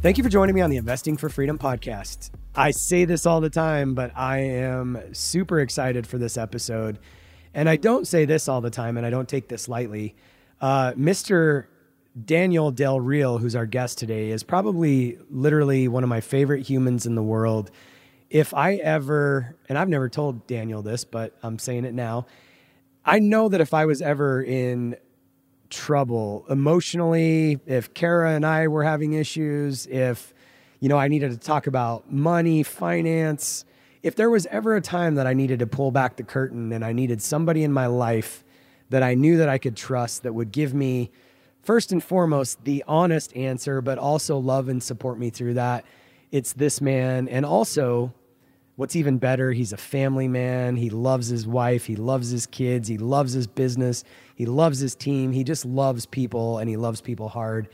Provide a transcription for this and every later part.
Thank you for joining me on the Investing for Freedom podcast. I say this all the time, but I am super excited for this episode. And I don't say this all the time, and I don't take this lightly. Uh, Mr. Daniel Del Real, who's our guest today, is probably literally one of my favorite humans in the world. If I ever, and I've never told Daniel this, but I'm saying it now, I know that if I was ever in trouble emotionally, if Kara and I were having issues, if, you know, I needed to talk about money, finance, if there was ever a time that I needed to pull back the curtain and I needed somebody in my life that I knew that I could trust that would give me, first and foremost, the honest answer, but also love and support me through that, it's this man. And also, what's even better, he's a family man. He loves his wife, he loves his kids, he loves his business, he loves his team. He just loves people and he loves people hard.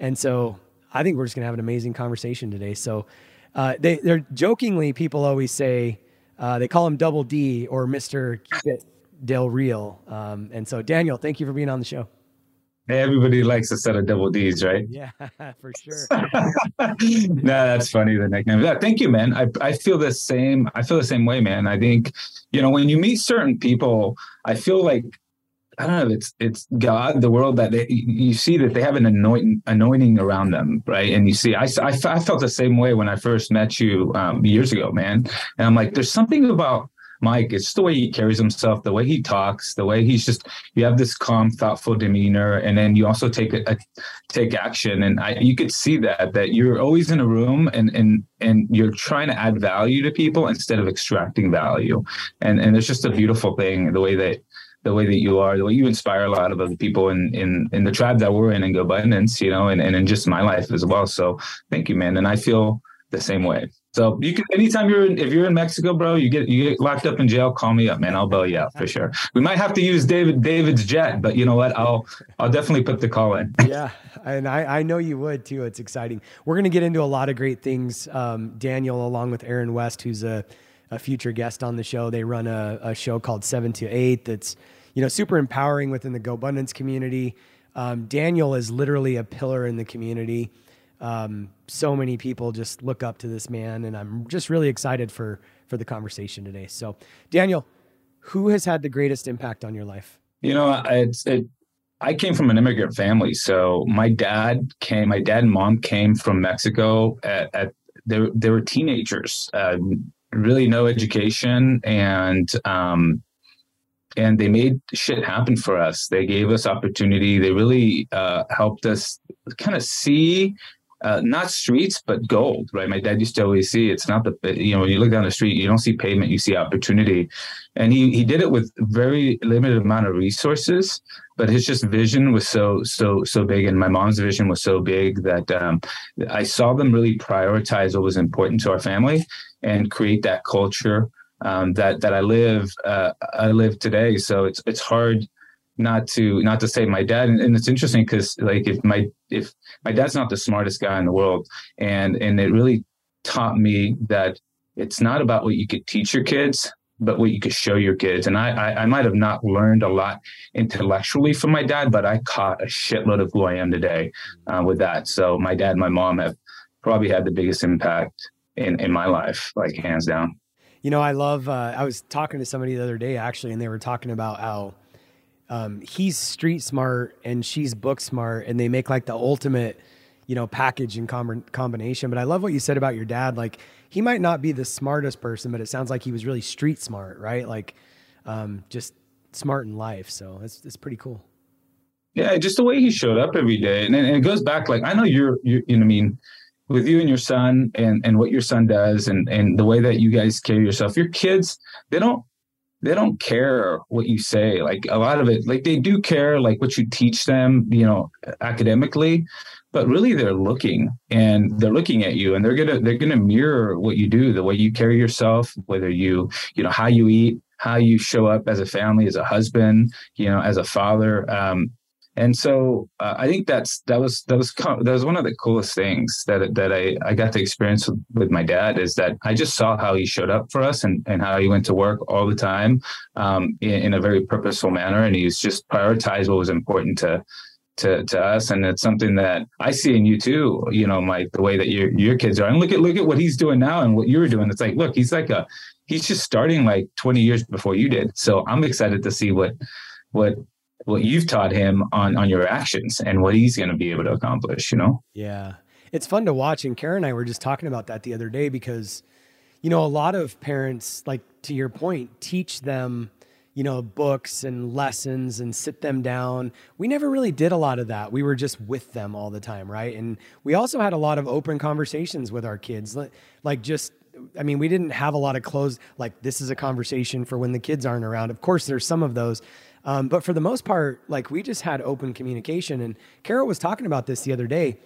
And so I think we're just going to have an amazing conversation today. So, uh, they, they're jokingly, people always say, uh, they call him Double D or Mr. Keep It Del Real. Um, and so, Daniel, thank you for being on the show. Everybody likes a set of double D's, right? Yeah, for sure. no, that's funny. The nickname. Yeah, thank you, man. I, I feel the same. I feel the same way, man. I think, you know, when you meet certain people, I feel like I don't know. It's it's God, the world that they, you see that they have an anointing anointing around them, right? And you see, I, I, I felt the same way when I first met you um, years ago, man. And I'm like, there's something about Mike. It's the way he carries himself, the way he talks, the way he's just. You have this calm, thoughtful demeanor, and then you also take a, a take action. And I, you could see that that you're always in a room and and and you're trying to add value to people instead of extracting value. And and it's just a beautiful thing the way that the way that you are, the way you inspire a lot of other people in in in the tribe that we're in in GoBundance, you know, and, and in just my life as well. So thank you, man. And I feel the same way. So you can anytime you're in, if you're in Mexico, bro, you get you get locked up in jail, call me up, man. I'll bail you out for sure. We might have to use David David's jet, but you know what? I'll I'll definitely put the call in. yeah, and I, I know you would too. It's exciting. We're gonna get into a lot of great things. Um, Daniel, along with Aaron West, who's a a future guest on the show. They run a, a show called Seven to Eight that's you know super empowering within the GoBundance community. Um, Daniel is literally a pillar in the community. Um, so many people just look up to this man, and I'm just really excited for for the conversation today. So, Daniel, who has had the greatest impact on your life? You know, it's it. I came from an immigrant family, so my dad came. My dad and mom came from Mexico at, at they, they were teenagers, uh, really no education, and um, and they made shit happen for us. They gave us opportunity. They really uh, helped us kind of see uh, not streets, but gold, right? My dad used to always see it's not the, you know, when you look down the street, you don't see pavement, you see opportunity. And he, he did it with very limited amount of resources, but his just vision was so, so, so big. And my mom's vision was so big that um, I saw them really prioritize what was important to our family and create that culture um, that, that I live, uh, I live today. So it's, it's hard not to not to say my dad and, and it's interesting because like if my if my dad's not the smartest guy in the world and and it really taught me that it's not about what you could teach your kids but what you could show your kids. And i i, I might have not learned a lot intellectually from my dad but i caught a shitload of who i am today uh, with that. So my dad and my mom have probably had the biggest impact in in my life like hands down. You know i love uh, i was talking to somebody the other day actually and they were talking about how um, he's street smart and she's book smart, and they make like the ultimate, you know, package and com- combination. But I love what you said about your dad. Like he might not be the smartest person, but it sounds like he was really street smart, right? Like um, just smart in life. So it's it's pretty cool. Yeah, just the way he showed up every day, and, and it goes back. Like I know you're, you, you know, I mean, with you and your son, and and what your son does, and and the way that you guys carry yourself. Your kids, they don't they don't care what you say. Like a lot of it, like they do care like what you teach them, you know, academically, but really they're looking and they're looking at you and they're gonna they're gonna mirror what you do, the way you carry yourself, whether you, you know, how you eat, how you show up as a family, as a husband, you know, as a father. Um, and so uh, I think that's that was that was that was one of the coolest things that that I, I got to experience with, with my dad is that I just saw how he showed up for us and, and how he went to work all the time um, in, in, a very purposeful manner. And he's just prioritized what was important to to to us. And it's something that I see in you too you know my the way that your your kids are. And look at look at what he's doing now and what you were doing. It's like look he's like a he's just starting like 20 years before you did. So I'm excited to see what what what you've taught him on on your actions and what he's going to be able to accomplish you know? Yeah. It's fun to watch and Kara and i were just talking about that the other day because you know a lot of parents like to your point teach them you know books and lessons and sit them down. We never really did a lot of that. We were just with them all the time right? And we also had a lot of open conversations with our kids like just I mean, we didn't have a lot of closed, like, this is a conversation for when the kids aren't around. Of course, there's some of those, um, but for the most part, like we just had open communication. And Kara was talking about this the other day.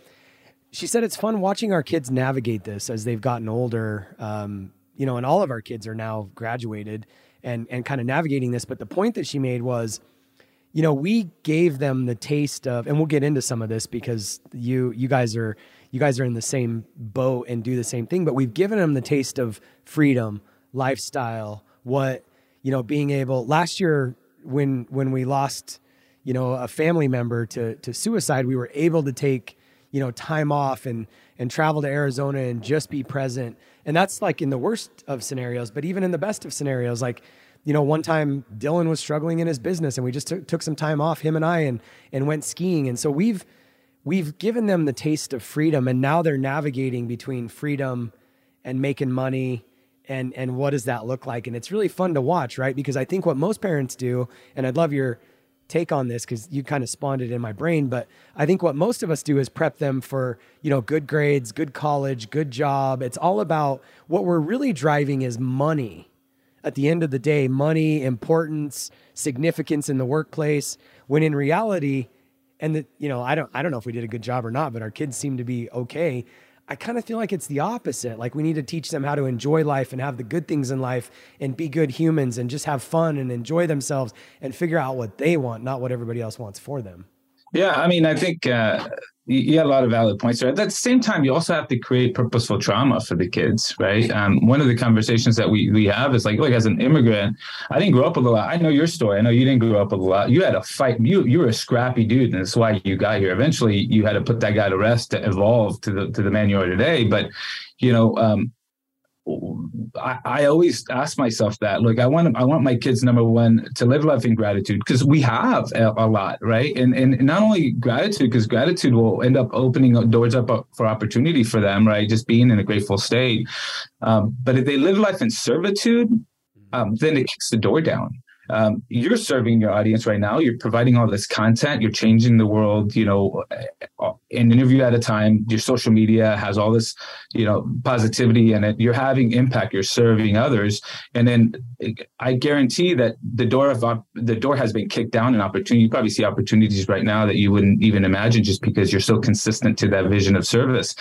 She said it's fun watching our kids navigate this as they've gotten older. Um, you know, and all of our kids are now graduated and and kind of navigating this. But the point that she made was, you know, we gave them the taste of, and we'll get into some of this because you you guys are you guys are in the same boat and do the same thing. But we've given them the taste of freedom, lifestyle, what you know, being able. Last year, when when we lost, you know, a family member to to suicide, we were able to take, you know, time off and and travel to Arizona and just be present. And that's like in the worst of scenarios, but even in the best of scenarios, like you know, one time Dylan was struggling in his business and we just took, took some time off, him and I, and, and went skiing. And so we've, we've given them the taste of freedom and now they're navigating between freedom and making money and and what does that look like? And it's really fun to watch right? Because i think what most parents do and i'd love your take on this because you kind of spawned it in my brain but i think what most of us do is prep them for you know good grades good college good job. It's all about what we're really driving is money. At the end of the day money importance significance in the workplace when in reality and that you know i don't i don't know if we did a good job or not but our kids seem to be okay I kind of feel like it's the opposite. Like we need to teach them how to enjoy life and have the good things in life and be good humans and just have fun and enjoy themselves and figure out what they want, not what everybody else wants for them. Yeah, I mean, I think uh, you have a lot of valid points there. At the same time, you also have to create purposeful trauma for the kids, right? Um, one of the conversations that we we have is like, look, as an immigrant, I didn't grow up with a lot. I know your story. I know you didn't grow up with a lot. You had a fight. You you were a scrappy dude, and that's why you got here. Eventually, you had to put that guy to rest to evolve to the to the man you are today. But you know, um, I, I, always ask myself that. Look, I want I want my kids number one to live life in gratitude because we have a, a, lot, right? And and not only gratitude because gratitude will end up opening doors up for opportunity for them, right? Just being in a grateful state. Um, but if they live life in servitude, um, then it kicks the door down um, you're serving your audience right now. You're providing all this content. You're changing the world. You know, uh, an interview at a time. Your social media has all this, you know, positivity in it. You're having impact. You're serving others, and then I guarantee that the door of the door has been kicked down. An opportunity. You probably see opportunities right now that you wouldn't even imagine just because you're so consistent to that vision of service.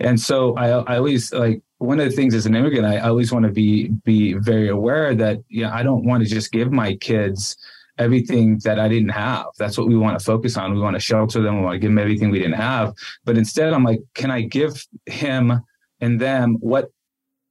And so I, I always like one of the things as an immigrant, I always want to be be very aware that you know I don't want to just give my kids everything that I didn't have. That's what we want to focus on. We want to shelter them. We want to give them everything we didn't have. But instead, I'm like, can I give him and them what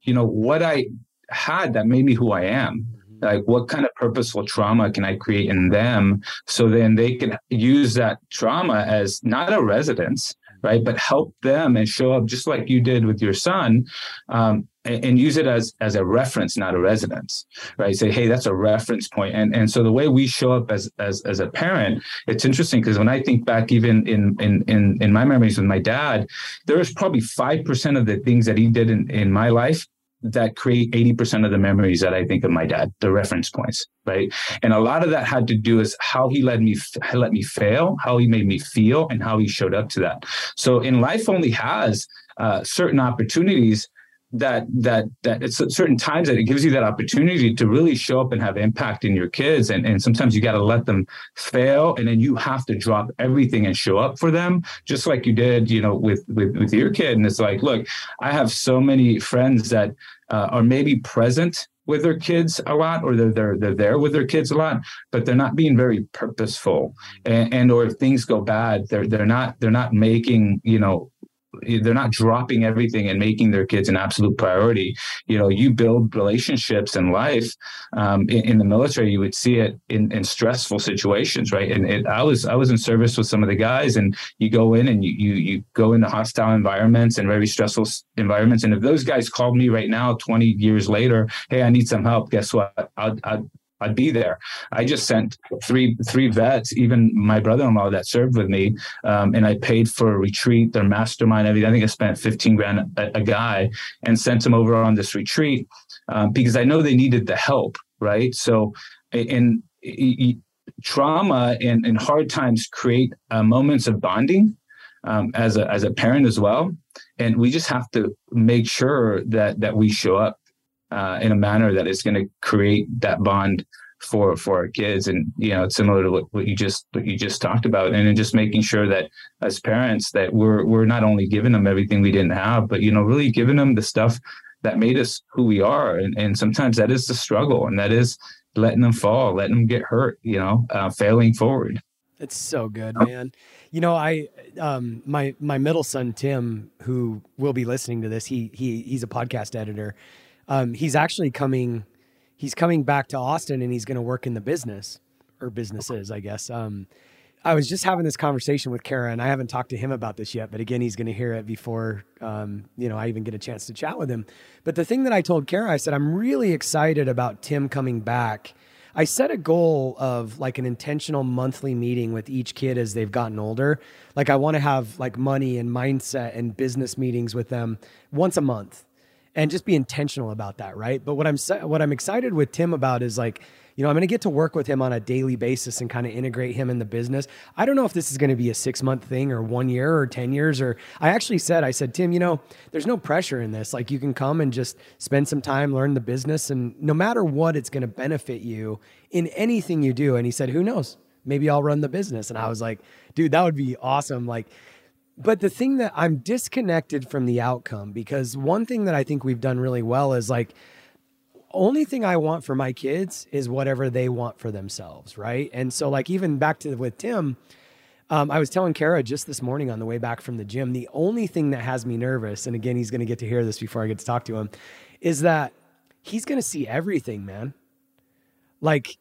you know what I had that made me who I am? Mm-hmm. Like, what kind of purposeful trauma can I create in them so then they can use that trauma as not a residence, right? But help them and show up just like you did with your son, um, and, and, use it as as a reference, not a residence, right? Say, hey, that's a reference point. And and so the way we show up as as as a parent, it's interesting because when I think back, even in in in in my memories with my dad, there was probably five percent of the things that he did in in my life that create 80% of the memories that I think of my dad, the reference points, right? And a lot of that had to do is how he let me let me fail, how he made me feel, and how he showed up to that. So in life only has uh, certain opportunities, that that that it's certain times that it gives you that opportunity to really show up and have impact in your kids. And and sometimes you got to let them fail and then you have to drop everything and show up for them just like you did you know with with, with your kid. And it's like look i have so many friends that uh, are maybe present with their kids a lot or they're, they're they're there with their kids a lot but they're not being very purposeful. And, and or if things go bad they're they're not they're not making you know they're not dropping everything and making their kids an absolute priority. You know, you build relationships in life. Um, in, in, the military, you would see it in, in stressful situations, right? And it, I was I was in service with some of the guys, and you go in and you you you go into hostile environments and very stressful environments. And if those guys called me right now, twenty years later, hey, I need some help. Guess what? I'd, I'd I'd be there. I just sent three three vets, even my brother-in-law that served with me, um, and I paid for a retreat, their mastermind. I think I spent 15 grand a, a guy and sent them over on this retreat um, because I know they needed the help, right? So, in trauma and, and hard times create uh, moments of bonding um, as a as a parent as well, and we just have to make sure that that we show up in a manner that is going to create that bond for for our kids. And you know it's similar to what, what you just what you just talked about. And just making sure that as parents that we're we're not only giving them everything we didn't have but you know really giving them the stuff that made us who we are. And, and sometimes that is the struggle and that is letting them fall letting them get hurt you know uh, failing forward. It's so good man. You know i um my my middle son tim who will be listening to this he he he's a podcast editor um, he's actually coming. He's coming back to Austin, and he's going to work in the business or businesses, I guess. Um, I was just having this conversation with Kara, and I haven't talked to him about this yet. But again, he's going to hear it before um, you know I even get a chance to chat with him. But the thing that I told Kara, I said I'm really excited about Tim coming back. I set a goal of like an intentional monthly meeting with each kid as they've gotten older. Like I want to have like money and mindset and business meetings with them once a month and just be intentional about that, right? But what I'm what I'm excited with Tim about is like, you know, I'm going to get to work with him on a daily basis and kind of integrate him in the business. I don't know if this is going to be a 6-month thing or 1 year or 10 years or I actually said I said, "Tim, you know, there's no pressure in this. Like you can come and just spend some time learn the business and no matter what it's going to benefit you in anything you do." And he said, "Who knows? Maybe I'll run the business." And I was like, "Dude, that would be awesome." Like but the thing that I'm disconnected from the outcome because one thing that I think we've done really well is like only thing I want for my kids is whatever they want for themselves, right? And so like even back to with Tim, um, I was telling Kara just this morning on the way back from the gym, the only thing that has me nervous, and again, he's going to get to hear this before I get to talk to him, is that he's going to see everything, man. Like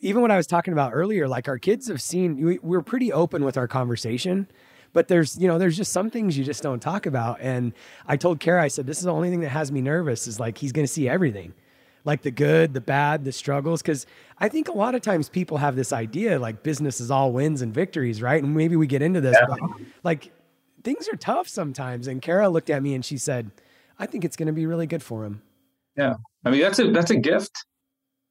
even what I was talking about earlier, like our kids have seen, we, we're pretty open with our conversation but there's, you know, there's just some things you just don't talk about. And I told Kara, I said, this is the only thing that has me nervous is like he's going to see everything, like the good, the bad, the struggles. Because I think a lot of times people have this idea like business is all wins and victories, right? And maybe we get into this, yeah. but like things are tough sometimes. And Kara looked at me and she said, I think it's going to be really good for him. Yeah. I mean, that's a, that's a gift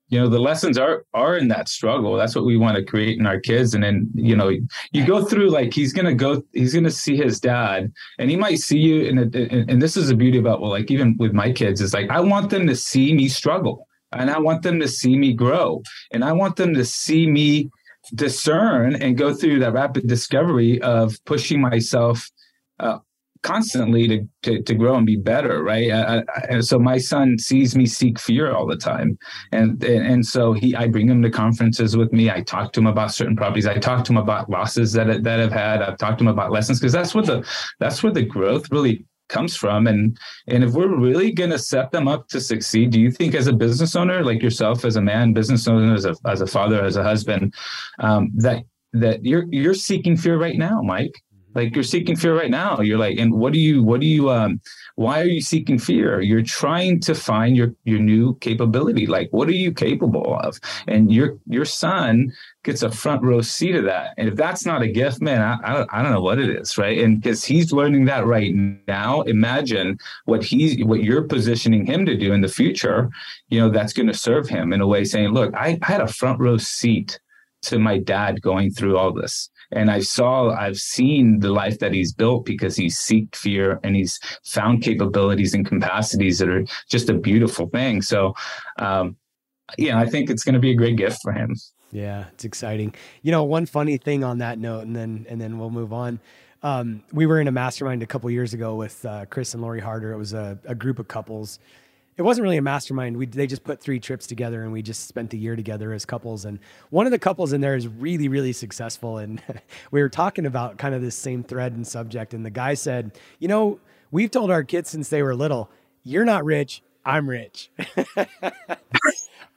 you know the lessons are are in that struggle. That's what we want to create in our kids. And then you know you go through like he's gonna go he's gonna see his dad and he might see you and and this is the beauty about well like even with my kids is like i want them to see me struggle and i want them to see me grow and i want them to see me discern and go through that rapid discovery of pushing myself uh, constantly to, to, to grow and be better right? I, I, so my son sees me seek fear all the time. And and so he i bring him to conferences with me. I talk to him about certain properties. I talk to him about losses that that i've had. I've talked to him about lessons because that's what the that's where the growth really comes from. And and if we're really going to set them up to succeed do you think as a business owner like yourself as a man business owner as a, as a father as a husband um, that that you're you're seeking fear right now mike like you're seeking fear right now. You're like, and what do you, what do you, um, why are you seeking fear? You're trying to find your, your new capability. Like, what are you capable of? And your, your son gets a front row seat of that. And if that's not a gift, man, I, I, don't, I don't know what it is. Right. And because he's learning that right now, imagine what he's, what you're positioning him to do in the future, you know, that's going to serve him in a way saying, look, I, I had a front row seat to my dad going through all this and I saw, I've seen the life that he's built because he's seeked fear and he's found capabilities and capacities that are just a beautiful thing. So, um, yeah, I think it's going to be a great gift for him. Yeah, it's exciting. You know, one funny thing on that note, and then and then we'll move on. Um, we were in a mastermind a couple years ago with uh, Chris and Lori Harder. It was a, a group of couples it wasn't really a mastermind. We they just put three trips together and we just spent the year together as couples. And one of the couples in there is really really successful. And we were talking about kind of this same thread and subject. And the guy said, you know, we've told our kids since they were little, you're not rich, I'm rich.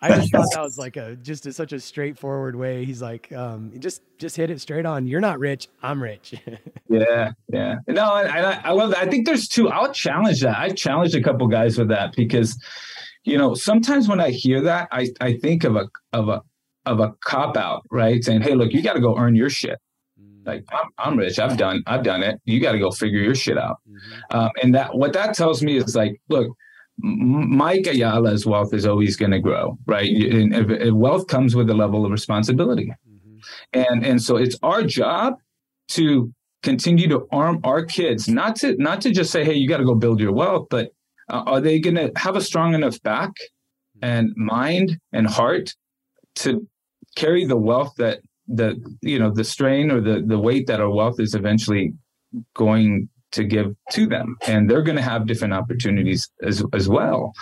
I just thought that was like a just a, such a straightforward way. He's like, um, just just hit it straight on. You're not rich, I'm rich. yeah, yeah. No, I, I love that. I think there's two. I'll challenge that. I challenged a couple guys with that because, you know, sometimes when I hear that, I I think of a of a of a cop out, right? Saying, hey, look, you got to go earn your shit. Mm. Like I'm, I'm rich. I've done, I've done it. You got to go figure your shit out. Mm-hmm. Um, and that, what that tells me is like, look, Mike Ayala's wealth is always going to grow, right? And wealth comes with a level of responsibility, mm-hmm. and and so it's our job to continue to arm our kids, not to not to just say, hey, you got to go build your wealth, but uh, are they going to have a strong enough back and mind and heart to carry the wealth that the you know the strain or the the weight that our wealth is eventually going to give to them and they're going to have different opportunities as as well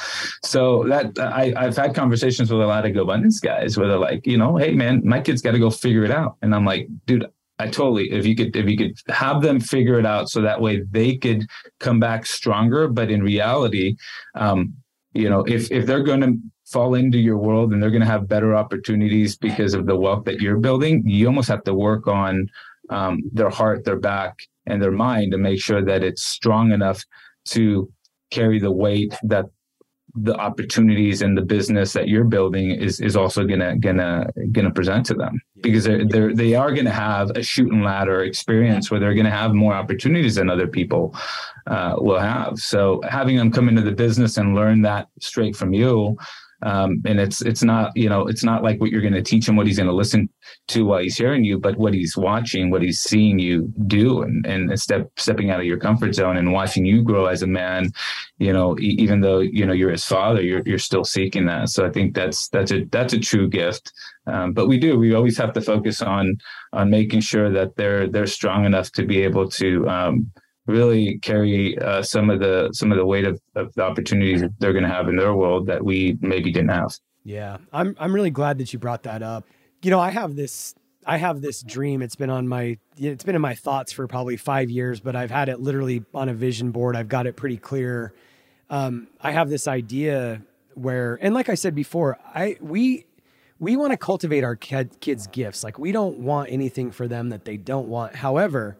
so that I, i've had conversations with a lot of GoBundance guys where they're like you know hey man my kids got to go figure it out and i'm like dude I totally if you could if you could have them figure it out so that way they could come back stronger. But in reality, um, you know, if if they're going to fall into your world and they're going to have better opportunities because of the wealth that you're building, you almost have to work on um, their heart, their back, and their mind to make sure that it's strong enough to carry the weight that the opportunities and the business that you're building is is also gonna gonna gonna present to them. Because they're, they're they are gonna have a shooting ladder experience where they're gonna have more opportunities than other people uh, will have. So having them come into the business and learn that straight from you um, and it's it's not you know it's not like what you're going to teach him what he's going to listen to while he's hearing you but what he's watching what he's seeing you do and and step stepping out of your comfort zone and watching you grow as a man you know even though you know you're his father you're you're still seeking that. So i think that's that's a that's a true gift. Um, but we do we always have to focus on on making sure that they're they're strong enough to be able to um, really carry uh, some of the some of the weight of, of the opportunities they're going to have in their world that we maybe didn't have. Yeah, I'm I'm really glad that you brought that up. You know, I have this I have this dream. It's been on my it's been in my thoughts for probably five years, but I've had it literally on a vision board. I've got it pretty clear. Um, I have this idea where, and like I said before, I we we want to cultivate our kids' gifts. Like we don't want anything for them that they don't want. However,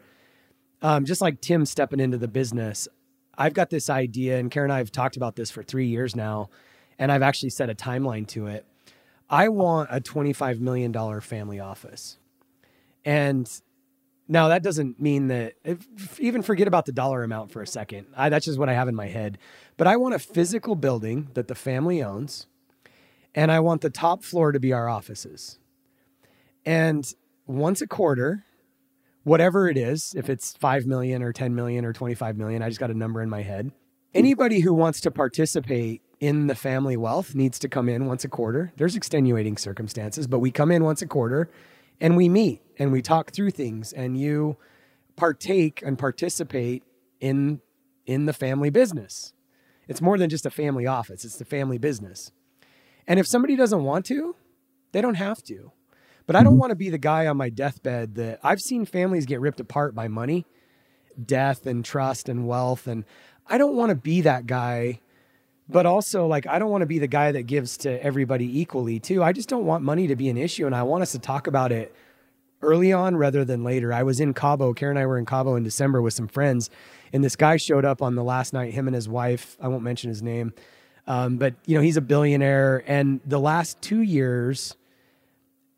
um, just like Tim stepping into the business, I've got this idea, and Kara and I have talked about this for three years now, and I've actually set a timeline to it. I want a $25 million family office. And now that doesn't mean that, if, even forget about the dollar amount for a second. I, that's just what I have in my head. But I want a physical building that the family owns, and I want the top floor to be our offices. And once a quarter, whatever it is, if it's 5 million or 10 million or 25 million, I just got a number in my head. Anybody who wants to participate in the family wealth needs to come in once a quarter. There's extenuating circumstances, but we come in once a quarter and we meet and we talk through things and you partake and participate in in the family business. It's more than just a family office, it's the family business. And if somebody doesn't want to, they don't have to. But I don't mm-hmm. want to be the guy on my deathbed that I've seen families get ripped apart by money, death, and trust and wealth. And I don't want to be that guy. But also, like, I don't want to be the guy that gives to everybody equally, too. I just don't want money to be an issue. And I want us to talk about it early on rather than later. I was in Cabo. Kara and I were in Cabo in December with some friends. And this guy showed up on the last night, him and his wife. I won't mention his name. Um, but, you know, he's a billionaire. And the last two years,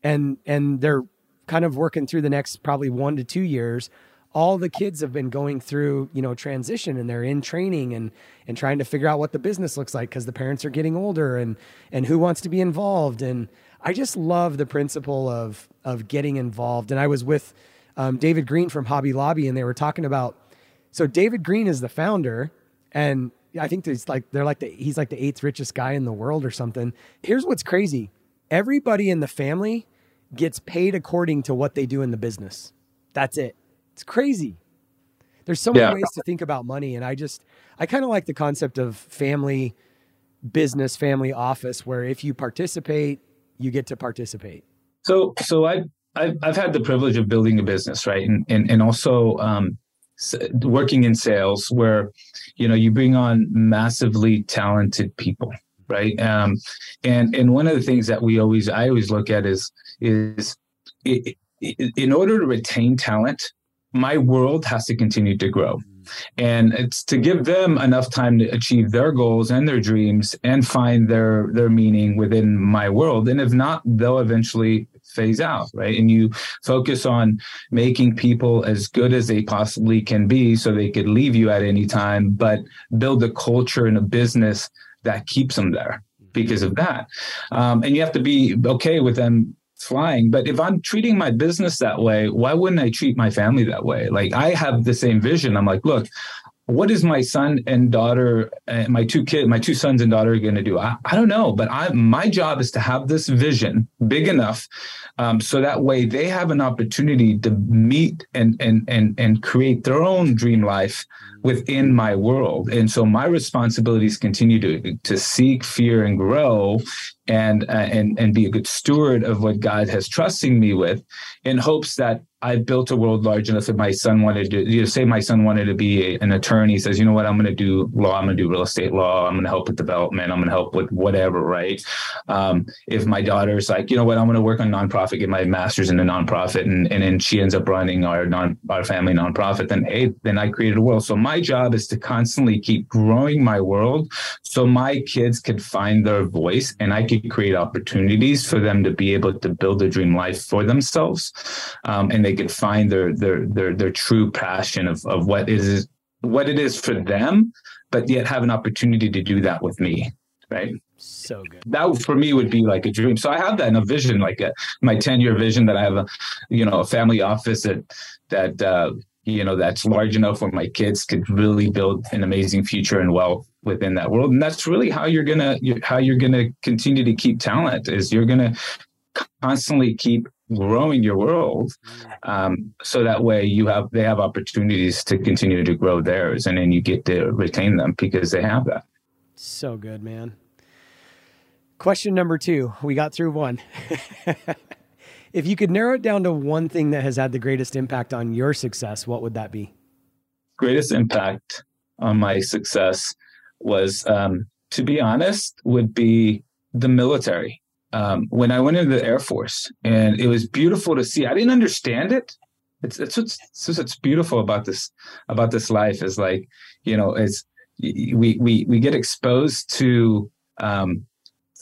and and they're kind of working through the next probably one to two years all the kids have been going through you know transition and they're in training and and trying to figure out what the business looks like because the parents are getting older and and who wants to be involved and i just love the principle of of getting involved and i was with um, David Green from Hobby Lobby, and they were talking about. So David Green is the founder, and I think he's like they're like the he's like the eighth richest guy in the world or something. Here's what's crazy: everybody in the family gets paid according to what they do in the business. That's it. It's crazy. There's so many yeah. ways to think about money, and I just I kind of like the concept of family business, family office, where if you participate, you get to participate. So, so I I've, I've had the privilege of building a business, right, and and and also um, working in sales, where you know you bring on massively talented people, right? Um, and and one of the things that we always I always look at is is it, it, in order to retain talent, my world has to continue to grow. And it's to give them enough time to achieve their goals and their dreams and find their their meaning within my world. And if not, they'll eventually phase out, right? And you focus on making people as good as they possibly can be so they could leave you at any time, but build a culture and a business that keeps them there because of that. Um, and you have to be okay with them flying. But if I'm treating my business that way, why wouldn't I treat my family that way? Like I have the same vision. I'm like, look, what is my son and daughter, uh, my two kids, my two sons and daughter going to do? I, I don't know, but I, my job is to have this vision big enough um, so that way they have an opportunity to meet and and and and create their own dream life within my world. And so my responsibilities continue to to seek, fear, and grow, and uh, and and be a good steward of what God has trusting me with, in hopes that I've built a world large enough that my son wanted to, you know, say my son wanted to be a, an attorney, says, you know what, I'm going to do law, I'm going to do real estate law, I'm going to help with development, I'm going to help with whatever, right? Um, if my daughter's like, you know what, I'm going to work on nonprofit, get my master's in a nonprofit, and, and then she ends up running our non our family nonprofit, then hey, then I created a world. So my job is to constantly keep growing my world so my kids could find their voice and I could create opportunities for them to be able to build a dream life for themselves. Um, and they could find their their their their true passion of of what is what it is for them, but yet have an opportunity to do that with me. Right. So good. That for me would be like a dream. So I have that in a vision, like a, my 10 year vision that I have a, you know, a family office that, that, uh, you know, that's large enough where my kids could really build an amazing future and wealth within that world. And that's really how you're to, how you're to continue to keep talent is you're to constantly keep growing your world um, so that way you have they have opportunities to continue to grow theirs and then you get to retain them because they have that. So good man. Question number two. We got through one if you could narrow it down to one thing that has had the greatest impact on your success what would that be greatest impact on my success was um, to be honest would be the military um, when I went into the Air Force, and it was beautiful to see. I didn't understand it. It's it's what's, it's beautiful about this about this life is like you know it's we we we get exposed to um,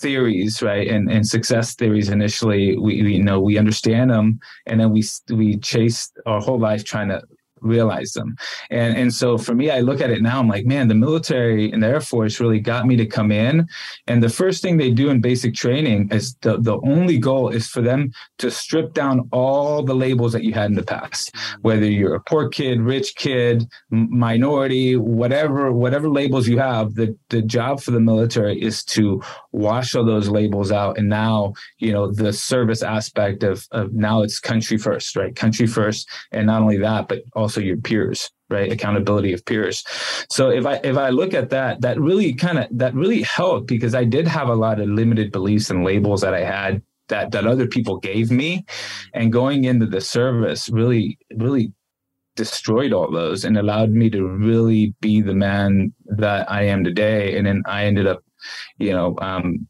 theories right and and success theories initially we, we you know we understand them and then we we chase our whole life trying to realize them. And and so for me, I look at it now. I'm like, man, the military and the Air Force really got me to come in. And the first thing they do in basic training is the the only goal is for them to strip down all the labels that you had in the past, mm-hmm. whether you're a poor kid, rich kid, minority, whatever whatever labels you have. The the job for the military is to wash all those labels out. And now you know the service aspect of of now it's country first, right? Country first, and not only that, but also also your peers right? Accountability of peers. So if i if i look at that that really kind of that really helped because i did have a lot of limited beliefs and labels that i had that that other people gave me. And going into the service really really destroyed all those and allowed me to really be the man that i am today. And then i ended up you know um,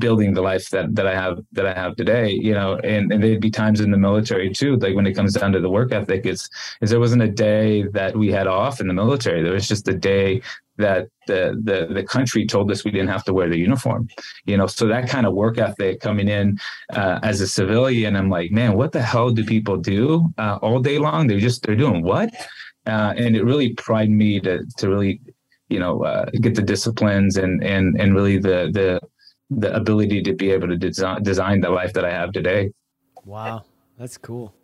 building the life that that I have that I have today, you know, and, and there'd be times in the military too, like when it comes down to the work ethic, it's is there wasn't a day that we had off in the military. There was just a day that the the the country told us we didn't have to wear the uniform, you know. So that kind of work ethic coming in uh, as a civilian, I'm like, man, what the hell do people do uh, all day long? They're just they're doing what? Uh, and it really primed me to to really you know uh, get the disciplines and and and really the the the ability to be able to design, design the life that I have today. Wow, that's cool.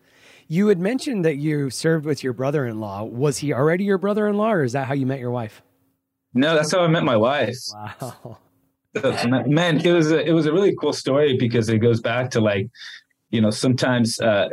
You had mentioned that you served with your brother-in-law. Was he already your brother-in-law, or is that how you met your wife? No, that's how I met my wife. Wow. Man, it was a, it was a really cool story because it goes back to like, you know, sometimes uh,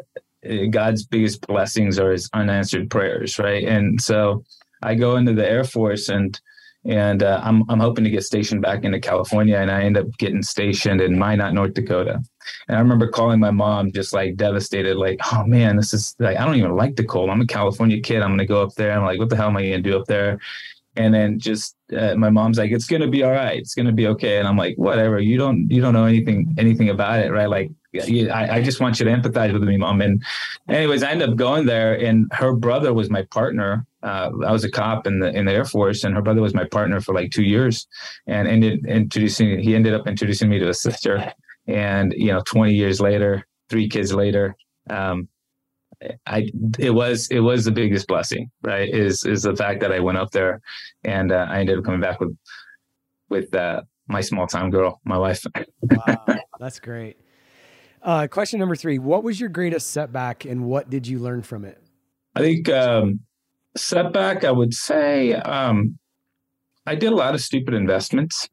God's biggest blessings are his unanswered prayers, right? And so I go into the Air Force and and uh, I'm I'm hoping to get stationed back into California, and I end up getting stationed in Minot, North Dakota. And I remember calling my mom, just like devastated, like, "Oh man, this is like I don't even like the cold. I'm a California kid. I'm gonna go up there. I'm like, what the hell am I gonna do up there?" And then just uh, my mom's like, "It's gonna be all right. It's gonna be okay." And I'm like, "Whatever. You don't you don't know anything anything about it, right? Like I, I, just want you to empathize with me, mom. And anyways, I ended up going there, and her brother was my partner. Uh, I was a cop in the in the Air Force, and her brother was my partner for like two years, and ended introducing. He ended up introducing me to a sister, and you know, twenty years later, three kids later, um, I it was it was the biggest blessing, right? Is is the fact that I went up there, and uh, I ended up coming back with with uh, my small time girl, my wife. wow, that's great. Uh, question number three: What was your greatest setback, and what did you learn from it? I think um, setback. I would say um, I did a lot of stupid investments.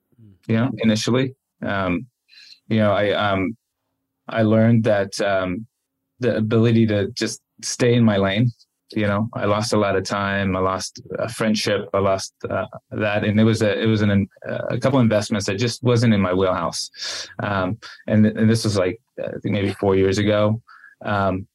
You know, initially, um, you know, I um, I learned that um, the ability to just stay in my lane you know i lost a lot of time i lost a friendship i lost uh, that and it was a it was an a couple investments that just wasn't in my wheelhouse um, and, and this was like i think maybe four years ago um,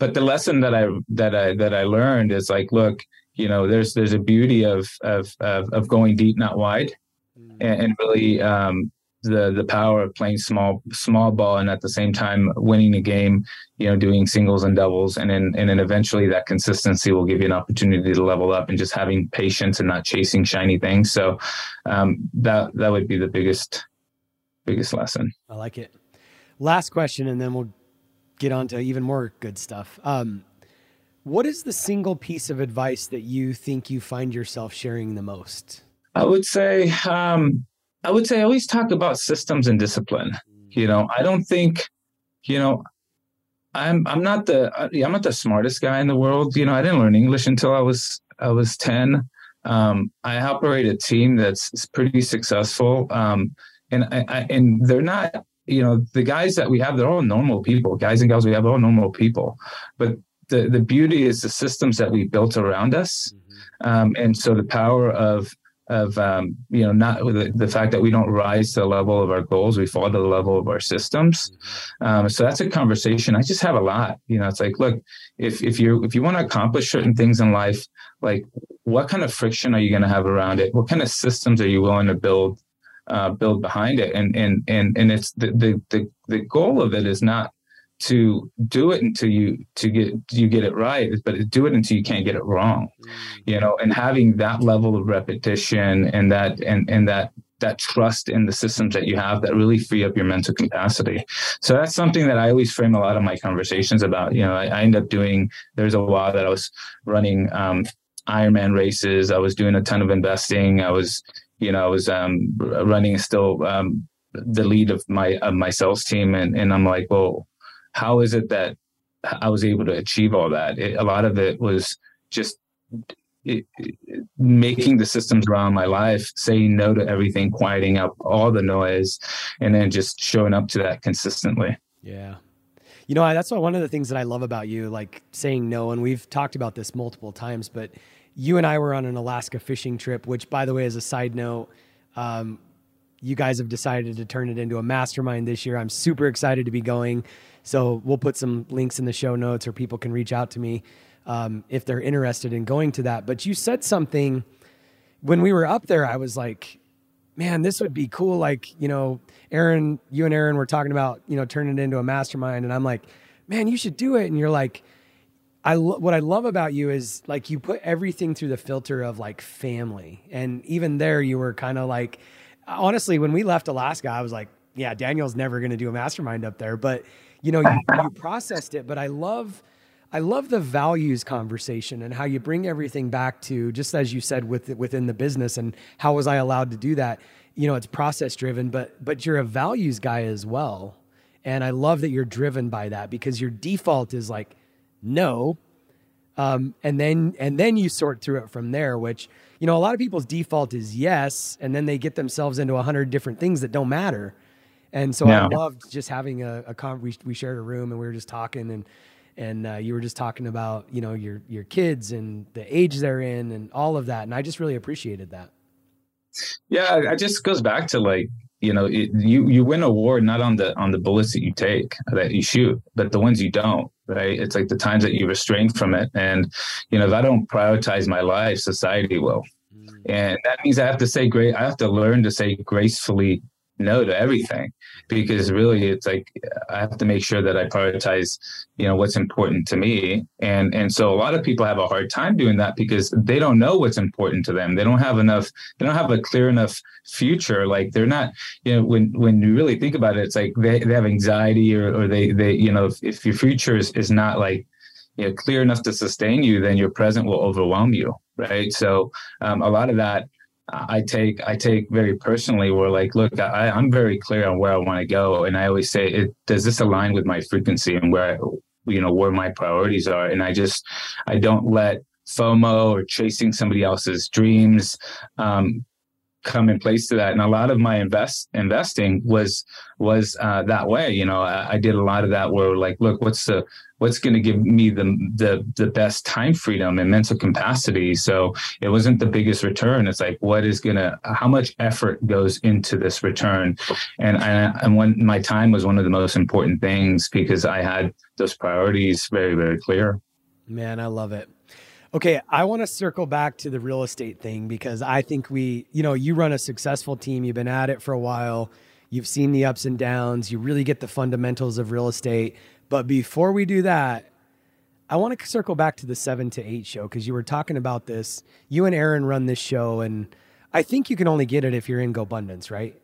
but the lesson that i that i that i learned is like look you know there's there's a beauty of of of, of going deep not wide mm. and, and really um, the the power of playing small small ball and at the same time winning the game you know doing singles and doubles and then and then eventually that consistency will give you an opportunity to level up and just having patience and not chasing shiny things. So um, that that would be the biggest biggest lesson. I like it. Last question and then we'll get on to even more good stuff um, what is the single piece of advice that you think you find yourself sharing the most i would say um, I would say I always talk about systems and discipline. You know, I don't think, you know, I'm I'm not the I'm not the smartest guy in the world. You know, I didn't learn English until I was I was ten. Um, I operate a team that's pretty successful, um, and I, I, and they're not. You know, the guys that we have, they're all normal people. Guys and girls, we have all normal people. But the the beauty is the systems that we built around us, mm-hmm. um, and so the power of of um, you know not the, the, fact that we don't rise to the level of our goals we fall to the level of our systems um, so that's a conversation i just have a lot you know it's like look if if you if you want to accomplish certain things in life like what kind of friction are you going to have around it what kind of systems are you willing to build uh, build behind it and and and and it's the, the the the goal of it is not to do it until you to get you get it right but do it until you can't get it wrong mm. you know and having that level of repetition and that and and that that trust in the systems that you have that really free up your mental capacity. So that's something that I always frame a lot of my conversations about. You know, I, I end up doing. There's a while that I was running um, Ironman races. I was doing a ton of investing. I was, you know, I was um, running still um, the lead of my of my sales team, and and I'm like, well, how is it that I was able to achieve all that? It, a lot of it was just it, it, making the systems around my life, saying no to everything, quieting up all the noise, and then just showing up to that consistently. Yeah. You know, that's one of the things that I love about you, like saying no. And we've talked about this multiple times, but you and I were on an Alaska fishing trip, which, by the way, as a side note, um, you guys have decided to turn it into a mastermind this year. I'm super excited to be going. So we'll put some links in the show notes, or people can reach out to me um, if they're interested in going to that. But you said something when we were up there. I was like, man, this would be cool. Like, you know, Aaron, you and Aaron were talking about, you know, turning it into a mastermind. And I'm like, man, you should do it. And you're like, I lo- what I love about you is like you put everything through the filter of like family. And even there, you were kind of like, honestly, when we left Alaska, I was like, yeah, Daniel's never going to do a mastermind up there. But you know, you, you processed it, but I love, I love the values conversation and how you bring everything back to just as you said with within the business and how was I allowed to do that? You know, it's process driven, but but you're a values guy as well. And I love that you're driven by that because your default is like no. Um, and then and then you sort through it from there, which you know a lot of people's default is yes, and then they get themselves into a hundred different things that don't matter. And so yeah. I loved just having a, a con- we, we shared a room and we were just talking and and uh, you were just talking about you know your your kids and the age they're in and all of that, and I just really appreciated that. Yeah, it just goes back to like you know it, you you win a war not on the on the bullets that you take that you shoot, but the ones you don't. Right? It's like the times that you restrain from it, and you know if I don't prioritize my life, society will. Mm. And that means I have to say great. I have to learn to say gracefully no to everything because really it's like I have to make sure that I prioritize, you know, what's important to me. And and so a lot of people have a hard time doing that because they don't know what's important to them. They don't have enough, they don't have a clear enough future. Like they're not, you know, when when you really think about it, it's like they, they have anxiety or, or they they, you know, if, if your future is, is not like you know, clear enough to sustain you, then your present will overwhelm you. Right. So um, a lot of that I take I take very personally where like look I, I'm very clear on where I want to go and I always say it does this align with my frequency and where you know where my priorities are? And I just I don't let FOMO or chasing somebody else's dreams um, come in place to that. And a lot of my invest investing was was uh, that way you know I, I, did a lot of that where like look what's the what's going to give me the, the the best time freedom and mental capacity? So it wasn't the biggest return. It's like what is going to how much effort goes into this return? And I, and when my time was one of the most important things because i had those priorities very very clear. Man i love it. Okay, I want to circle back to the real estate thing because I think we, you know, you run a successful team, you've been at it for a while, you've seen the ups and downs, you really get the fundamentals of real estate. But before we do that, I want to circle back to the seven to eight show because you were talking about this. You and Aaron run this show, and I think you can only get it if you're in GoBundance, right?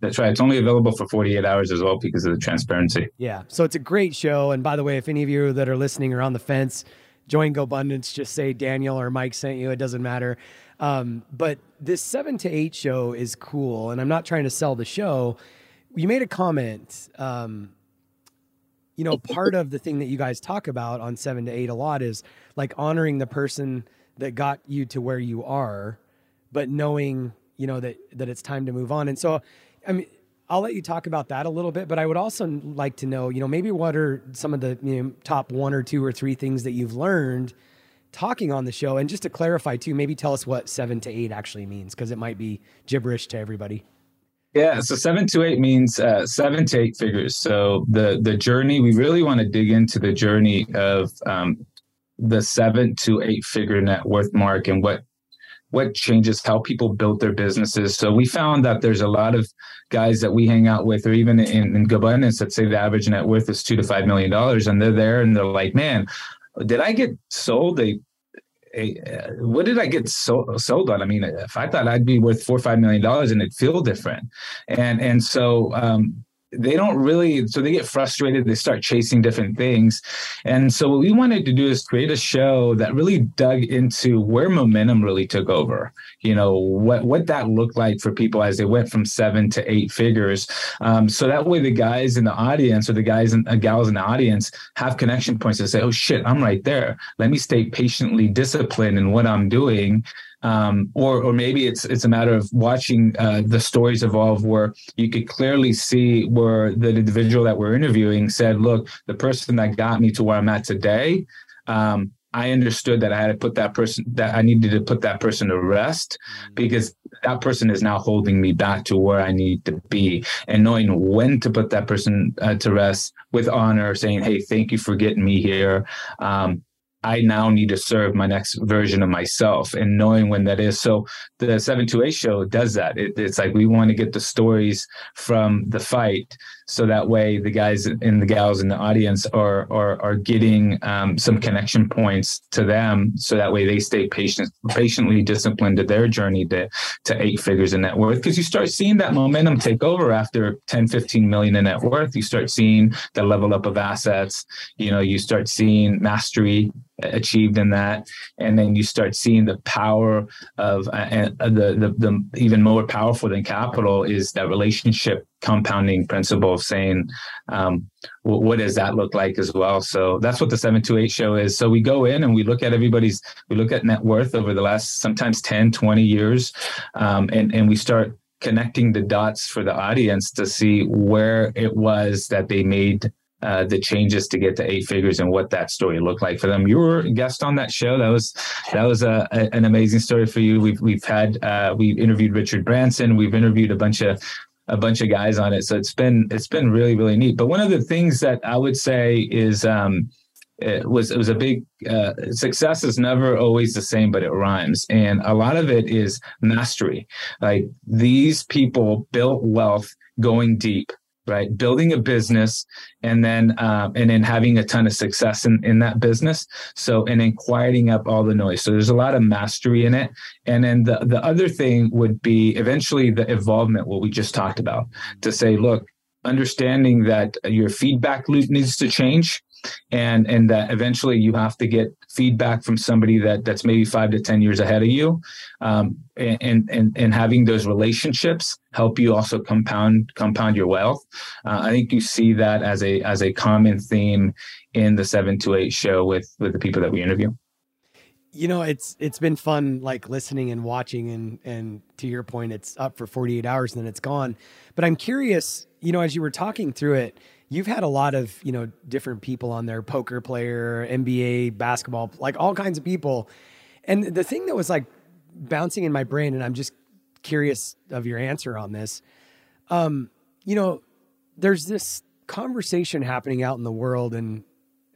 That's right. It's only available for 48 hours as well because of the transparency. Yeah. So it's a great show. And by the way, if any of you that are listening are on the fence, join GoBundance, just say Daniel or Mike sent you. It doesn't matter. Um, but this seven to eight show is cool, and I'm not trying to sell the show. You made a comment. Um, you know, part of the thing that you guys talk about on seven to eight a lot is like honoring the person that got you to where you are, but knowing, you know, that that it's time to move on. And so, I mean, I'll let you talk about that a little bit, but I would also like to know, you know, maybe what are some of the you know, top one or two or three things that you've learned talking on the show? And just to clarify too, maybe tell us what seven to eight actually means, because it might be gibberish to everybody. Yeah, so seven to eight means uh, seven to eight figures. So the the journey, we really want to dig into the journey of um, the seven to eight figure net worth mark and what what changes how people built their businesses. So we found that there's a lot of guys that we hang out with, or even in, in GoBundance, that say the average net worth is two to five million dollars, and they're there and they're like, man, did I get sold a a, uh, what did I get so, sold on? I mean, if I thought I'd be worth four or five million dollars, and it'd feel different, and and so um, they don't really so they get frustrated they start chasing different things. And so what we wanted to do is create a show that really dug into where momentum really took over. You know what what that looked like for people as they went from seven to eight figures. Um, so that way the guys in the audience or the guys and uh, gals in the audience have connection points to say oh shit i'm right there. Let me stay patiently disciplined in what i'm doing um, or or maybe it's it's a matter of watching uh, the stories evolve where you could clearly see where the individual that we're interviewing said, "Look, the person that got me to where I'm at today." Um, I understood that I had to put that person that I needed to put that person to rest mm-hmm. because that person is now holding me back to where I need to be and knowing when to put that person uh, to rest with honor, saying, Hey, thank you for getting me here. Um, I now need to serve my next version of myself and knowing when that is. So the 728 show does that. It, it's like we want to get the stories from the fight so that way the guys and the gals in the audience are are, are getting um, some connection points to them. So that way they stay patient patiently disciplined to their journey to to eight figures in net worth. Because you start seeing that momentum take over after 10 15 million in net worth. You start seeing the level up of assets. You know you start seeing mastery achieved in that. And then you start seeing the power of uh, the, the the even more powerful than capital is that relationship compounding principle of saying um, what does that look like as well so that's what the 728 show is so we go in and we look at everybody's we look at net worth over the last sometimes 10 20 years um, and and we start connecting the dots for the audience to see where it was that they made uh, the changes to get to eight figures and what that story looked like for them. You were a guest on that show. That was that was a, a an amazing story for you. We've we've had uh, we've interviewed Richard Branson. We've interviewed a bunch of a bunch of guys on it. So it's been it's been really really neat. But one of the things that I would say is um, it was it was a big uh, success is never always the same, but it rhymes, and a lot of it is mastery. Like these people built wealth going deep right? Building a business and then um, and then having a ton of success in, in that business. So and then quieting up all the noise. So there's a lot of mastery in it. And then the, the other thing would be eventually the involvement what we just talked about to say look understanding that your feedback loop needs to change and and that eventually you have to get feedback from somebody that that's maybe five to ten years ahead of you um, and and and having those relationships help you also compound compound your wealth. Uh, i think you see that as a as a common theme in the seven to eight show with with the people that we interview. You know it's it's been fun like listening and watching and and to your point it's up for 48 hours and then it's gone. But i'm curious you know as you were talking through it you've had a lot of you know different people on there poker player nba basketball like all kinds of people. And the thing that was like bouncing in my brain and i'm just curious of your answer on this um you know there's this conversation happening out in the world and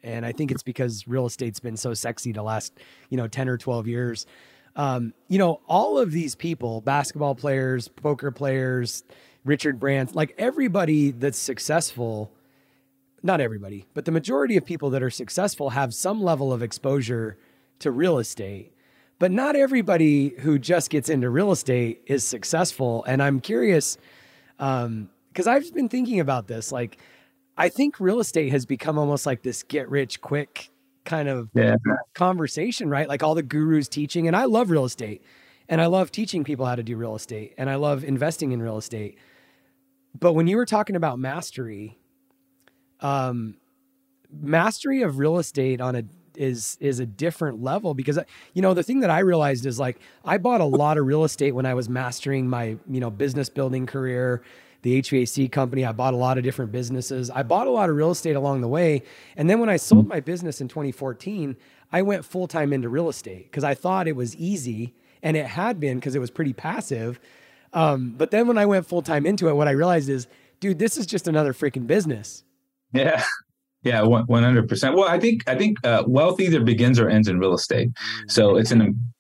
and i think it's because real estate's been so sexy the last you know 10 or 12 years. Um you know all of these people basketball players poker players richard branson like everybody that's successful not everybody, but the majority of people that are successful have some level of exposure to real estate. But not everybody who just gets into real estate is successful. And I'm curious, because um, I've been thinking about this. Like, I think real estate has become almost like this get rich quick kind of yeah. conversation, right? Like all the gurus teaching. And I love real estate and I love teaching people how to do real estate and I love investing in real estate. But when you were talking about mastery, um, mastery of real estate on a is is a different level because you know the thing that I realized is like I bought a lot of real estate when I was mastering my you know business building career the HVAC company. I bought a lot of different businesses. I bought a lot of real estate along the way. And then when I sold my business in 2014 I went full time into real estate because I thought it was easy and it had been because it was pretty passive. Um, but then when I went full time into it what I realized is dude this is just another freaking business yeah. Yeah, one hundred percent. Well, I think I think uh, wealth either begins or ends in real estate. So it's an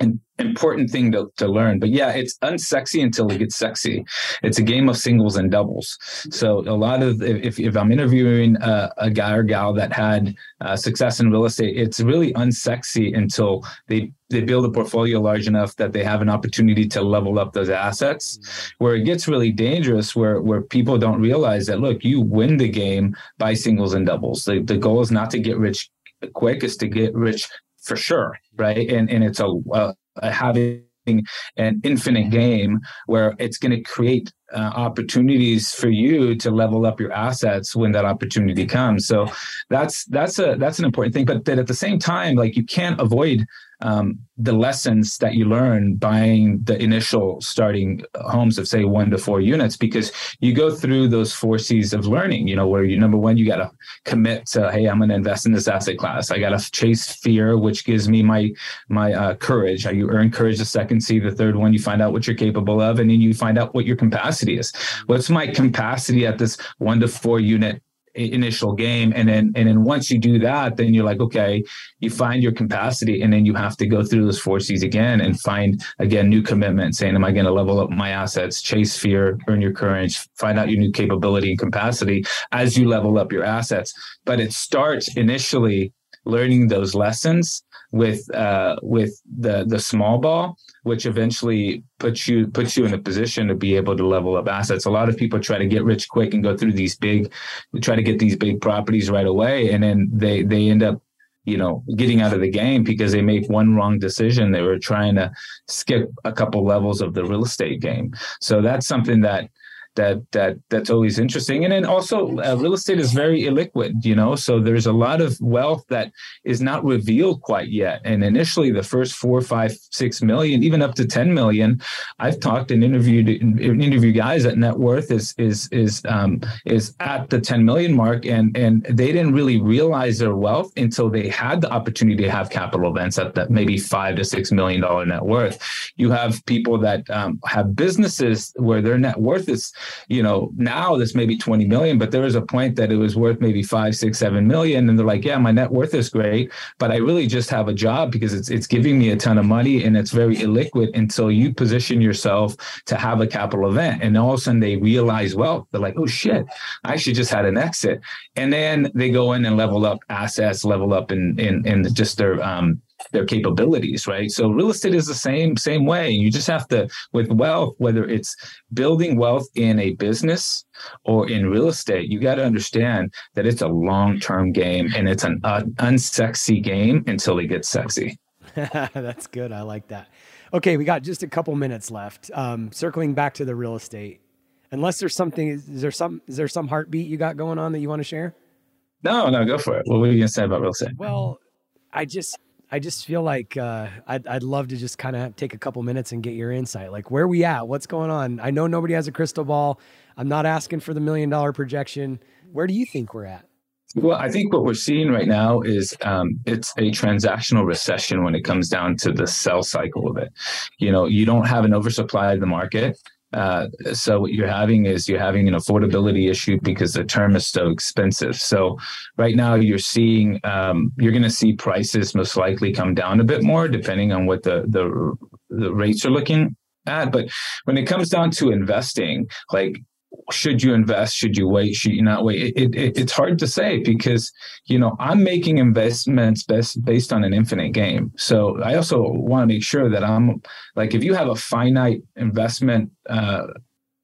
an important thing to, to learn. But yeah, it's unsexy until it gets sexy. It's a game of singles and doubles. So a lot of if, if I'm interviewing a, a guy or gal that had uh, success in real estate, it's really unsexy until they they build a portfolio large enough that they have an opportunity to level up those assets. Where it gets really dangerous, where where people don't realize that look, you win the game by singles and doubles. The the goal is not to get rich quick, is to get rich for sure, right? And and it's a, a, having an infinite game where it's going to create uh, opportunities for you to level up your assets when that opportunity comes. So that's that's a that's an important thing. But that at the same time, like you can't avoid um, the lessons that you learn buying the initial starting homes of say one to four units because you go through those four C's of learning, you know, where you number one, you got to commit to, hey, I'm going to invest in this asset class. I got to chase fear, which gives me my my uh, courage. You earn courage the second C. The third one, you find out what you're capable of, and then you find out what your capacity is. What's my capacity at this one to four unit initial game and then and then once you do that then you're like okay you find your capacity and then you have to go through those four C's again and find again new commitment saying am I going to level up my assets chase fear earn your courage find out your new capability and capacity as you level up your assets but it starts initially learning those lessons with uh, with the the small ball, which eventually puts you puts you in a position to be able to level up assets. A lot of people try to get rich quick and go through these big, try to get these big properties right away, and then they they end up you know, getting out of the game because they make one wrong decision. They were trying to skip a couple levels of the real estate game. So that's something that that that that's always interesting. And then also, uh, real estate is very illiquid, you know. So there's a lot of wealth that is not revealed quite yet. And initially, the first four, five, six million, even up to ten million, I've talked and interviewed interview guys that net worth is is is um, is at the ten million mark, and and they didn't really realize their wealth until they had the opportunity to have capital events at that maybe five to six million dollar net worth. You have people that um, have businesses where their net worth is you know, now this may be 20 million, but there was a point that it was worth maybe five, six, seven million. And they're like, yeah, my net worth is great, but I really just have a job because it's it's giving me a ton of money and it's very illiquid until you position yourself to have a capital event. And all of a sudden they realize, well, they're like, oh shit, I should just had an exit. And then they go in and level up assets, level up in in, in just their um their capabilities, right? So real estate is the same same way. You just have to with wealth, whether it's building wealth in a business or in real estate, you got to understand that it's a long-term game and it's an uh, unsexy game until it gets sexy. That's good. I like that. Okay, we got just a couple minutes left. Um, circling back to the real estate, unless there's something, is there some, is there some heartbeat you got going on that you want to share? No, no, go for it. What were you gonna say about real estate? Well, I just I just feel like uh, I'd, I'd love to just kind of take a couple minutes and get your insight. Like, where we at? What's going on? I know nobody has a crystal ball. I'm not asking for the million dollar projection. Where do you think we're at? Well, I think what we're seeing right now is um, it's a transactional recession when it comes down to the sell cycle of it. You know, you don't have an oversupply of the market. Uh, so what you're having is you're having an affordability issue because the term is so expensive. So right now you're seeing um, you're going to see prices most likely come down a bit more depending on what the the the rates are looking at. But when it comes down to investing, like should you invest? Should you wait? Should you not wait? It, it, it's hard to say because you know I'm making investments best based on an infinite game. So I also want to make sure that I'm like if you have a finite investment, uh,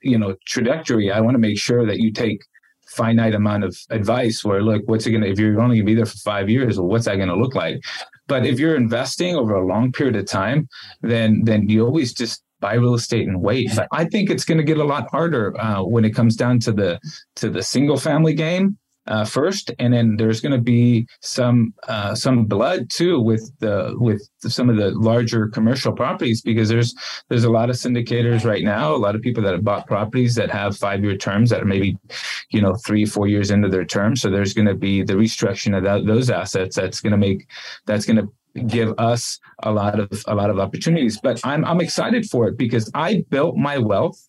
you know, trajectory, I want to make sure that you take finite amount of advice. Where look, what's it gonna? If you're only gonna be there for five years, well, what's that gonna look like? But if you're investing over a long period of time, then then you always just buy real estate and wait. But I think it's going to get a lot harder uh, when it comes down to the to the single family game. Uh, first, and then there's going to be some uh, some blood too with the with some of the larger commercial properties because there's there's a lot of syndicators right now, a lot of people that have bought properties that have five year terms that are maybe you know three four years into their term. So there's going to be the restructuring of that, those assets that's going to make that's going to give us a lot of a lot of opportunities. But I'm I'm excited for it because I built my wealth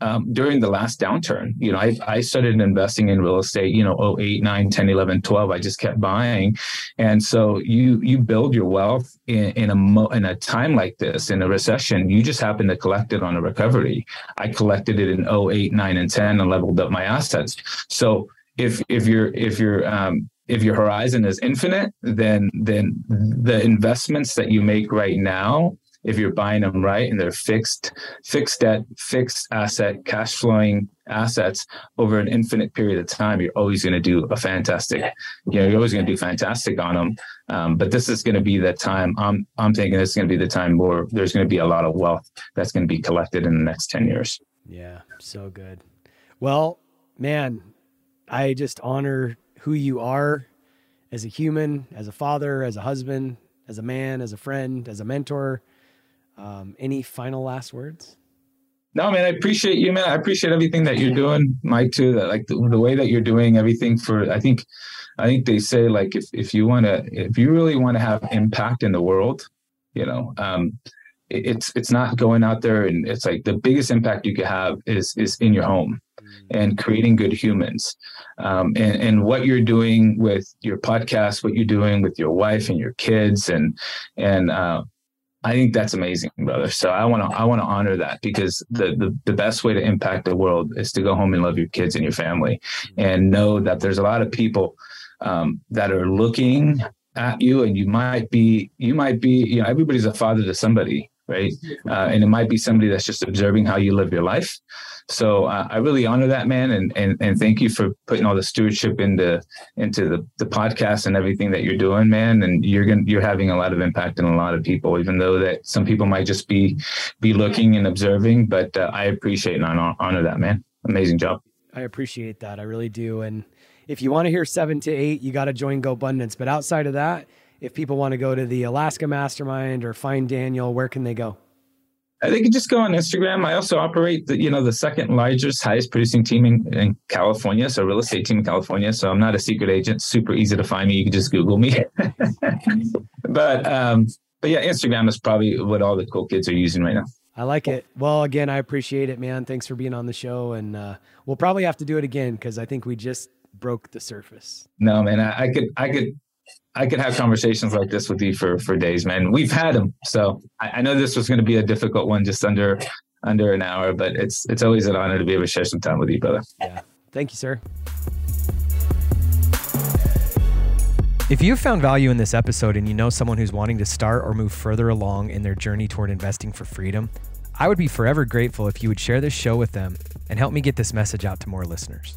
um, during the last downturn. You know, I, I started investing in real estate, you know, 08, 9, 10, 11, 12. I just kept buying. And so you you build your wealth in, in a mo- in a time like this, in a recession, you just happen to collect it on a recovery. I collected it in 08, 9, and 10 and leveled up my assets. So if if you're if you're um, if your horizon is infinite, then then the investments that you make right now, if you're buying them right and they're fixed, fixed debt, fixed asset, cash flowing assets over an infinite period of time, you're always going to do a fantastic. You know, you're always going to do fantastic on them. Um, but this is going to be the time. I'm I'm thinking this is going to be the time where there's going to be a lot of wealth that's going to be collected in the next ten years. Yeah, so good. Well, man, I just honor who you are as a human, as a father, as a husband, as a man, as a friend, as a mentor. Um, any final last words? No, man, I appreciate you, man. I appreciate everything that you're doing, Mike, too. That like the, the way that you're doing everything for, I think, I think they say like if, if you want to, if you really want to have impact in the world, you know, um, it's it's not going out there and it's like the biggest impact you could have is is in your home and creating good humans. Um, and, and what you're doing with your podcast, what you're doing with your wife and your kids, and and uh, I think that's amazing, brother. So I want to I want to honor that because the, the the best way to impact the world is to go home and love your kids and your family, and know that there's a lot of people um, that are looking at you, and you might be you might be you know everybody's a father to somebody right? Uh, and it might be somebody that's just observing how you live your life. So uh, I really honor that man, and and and thank you for putting all the stewardship into into the, the podcast and everything that you're doing, man. And you're going you're having a lot of impact on a lot of people, even though that some people might just be be looking and observing. But uh, I appreciate and honor that, man. Amazing job. I appreciate that. I really do. And if you want to hear seven to eight, you got to join GoBundance. But outside of that, if people want to go to the Alaska Mastermind or find Daniel, where can they go? They can just go on Instagram. I also operate the, you know, the second largest, highest producing team in, in California. So real estate team in California. So I'm not a secret agent. Super easy to find me. You can just Google me. but, um, but yeah, Instagram is probably what all the cool kids are using right now. I like it. Well, again, I appreciate it, man. Thanks for being on the show. And uh, we'll probably have to do it again because I think we just broke the surface. No, man, I, I could, I could, I could have conversations like this with you for for days, man. We've had them, so I, I know this was going to be a difficult one, just under under an hour. But it's it's always an honor to be able to share some time with you, brother. Yeah, thank you, sir. If you found value in this episode and you know someone who's wanting to start or move further along in their journey toward investing for freedom, I would be forever grateful if you would share this show with them and help me get this message out to more listeners.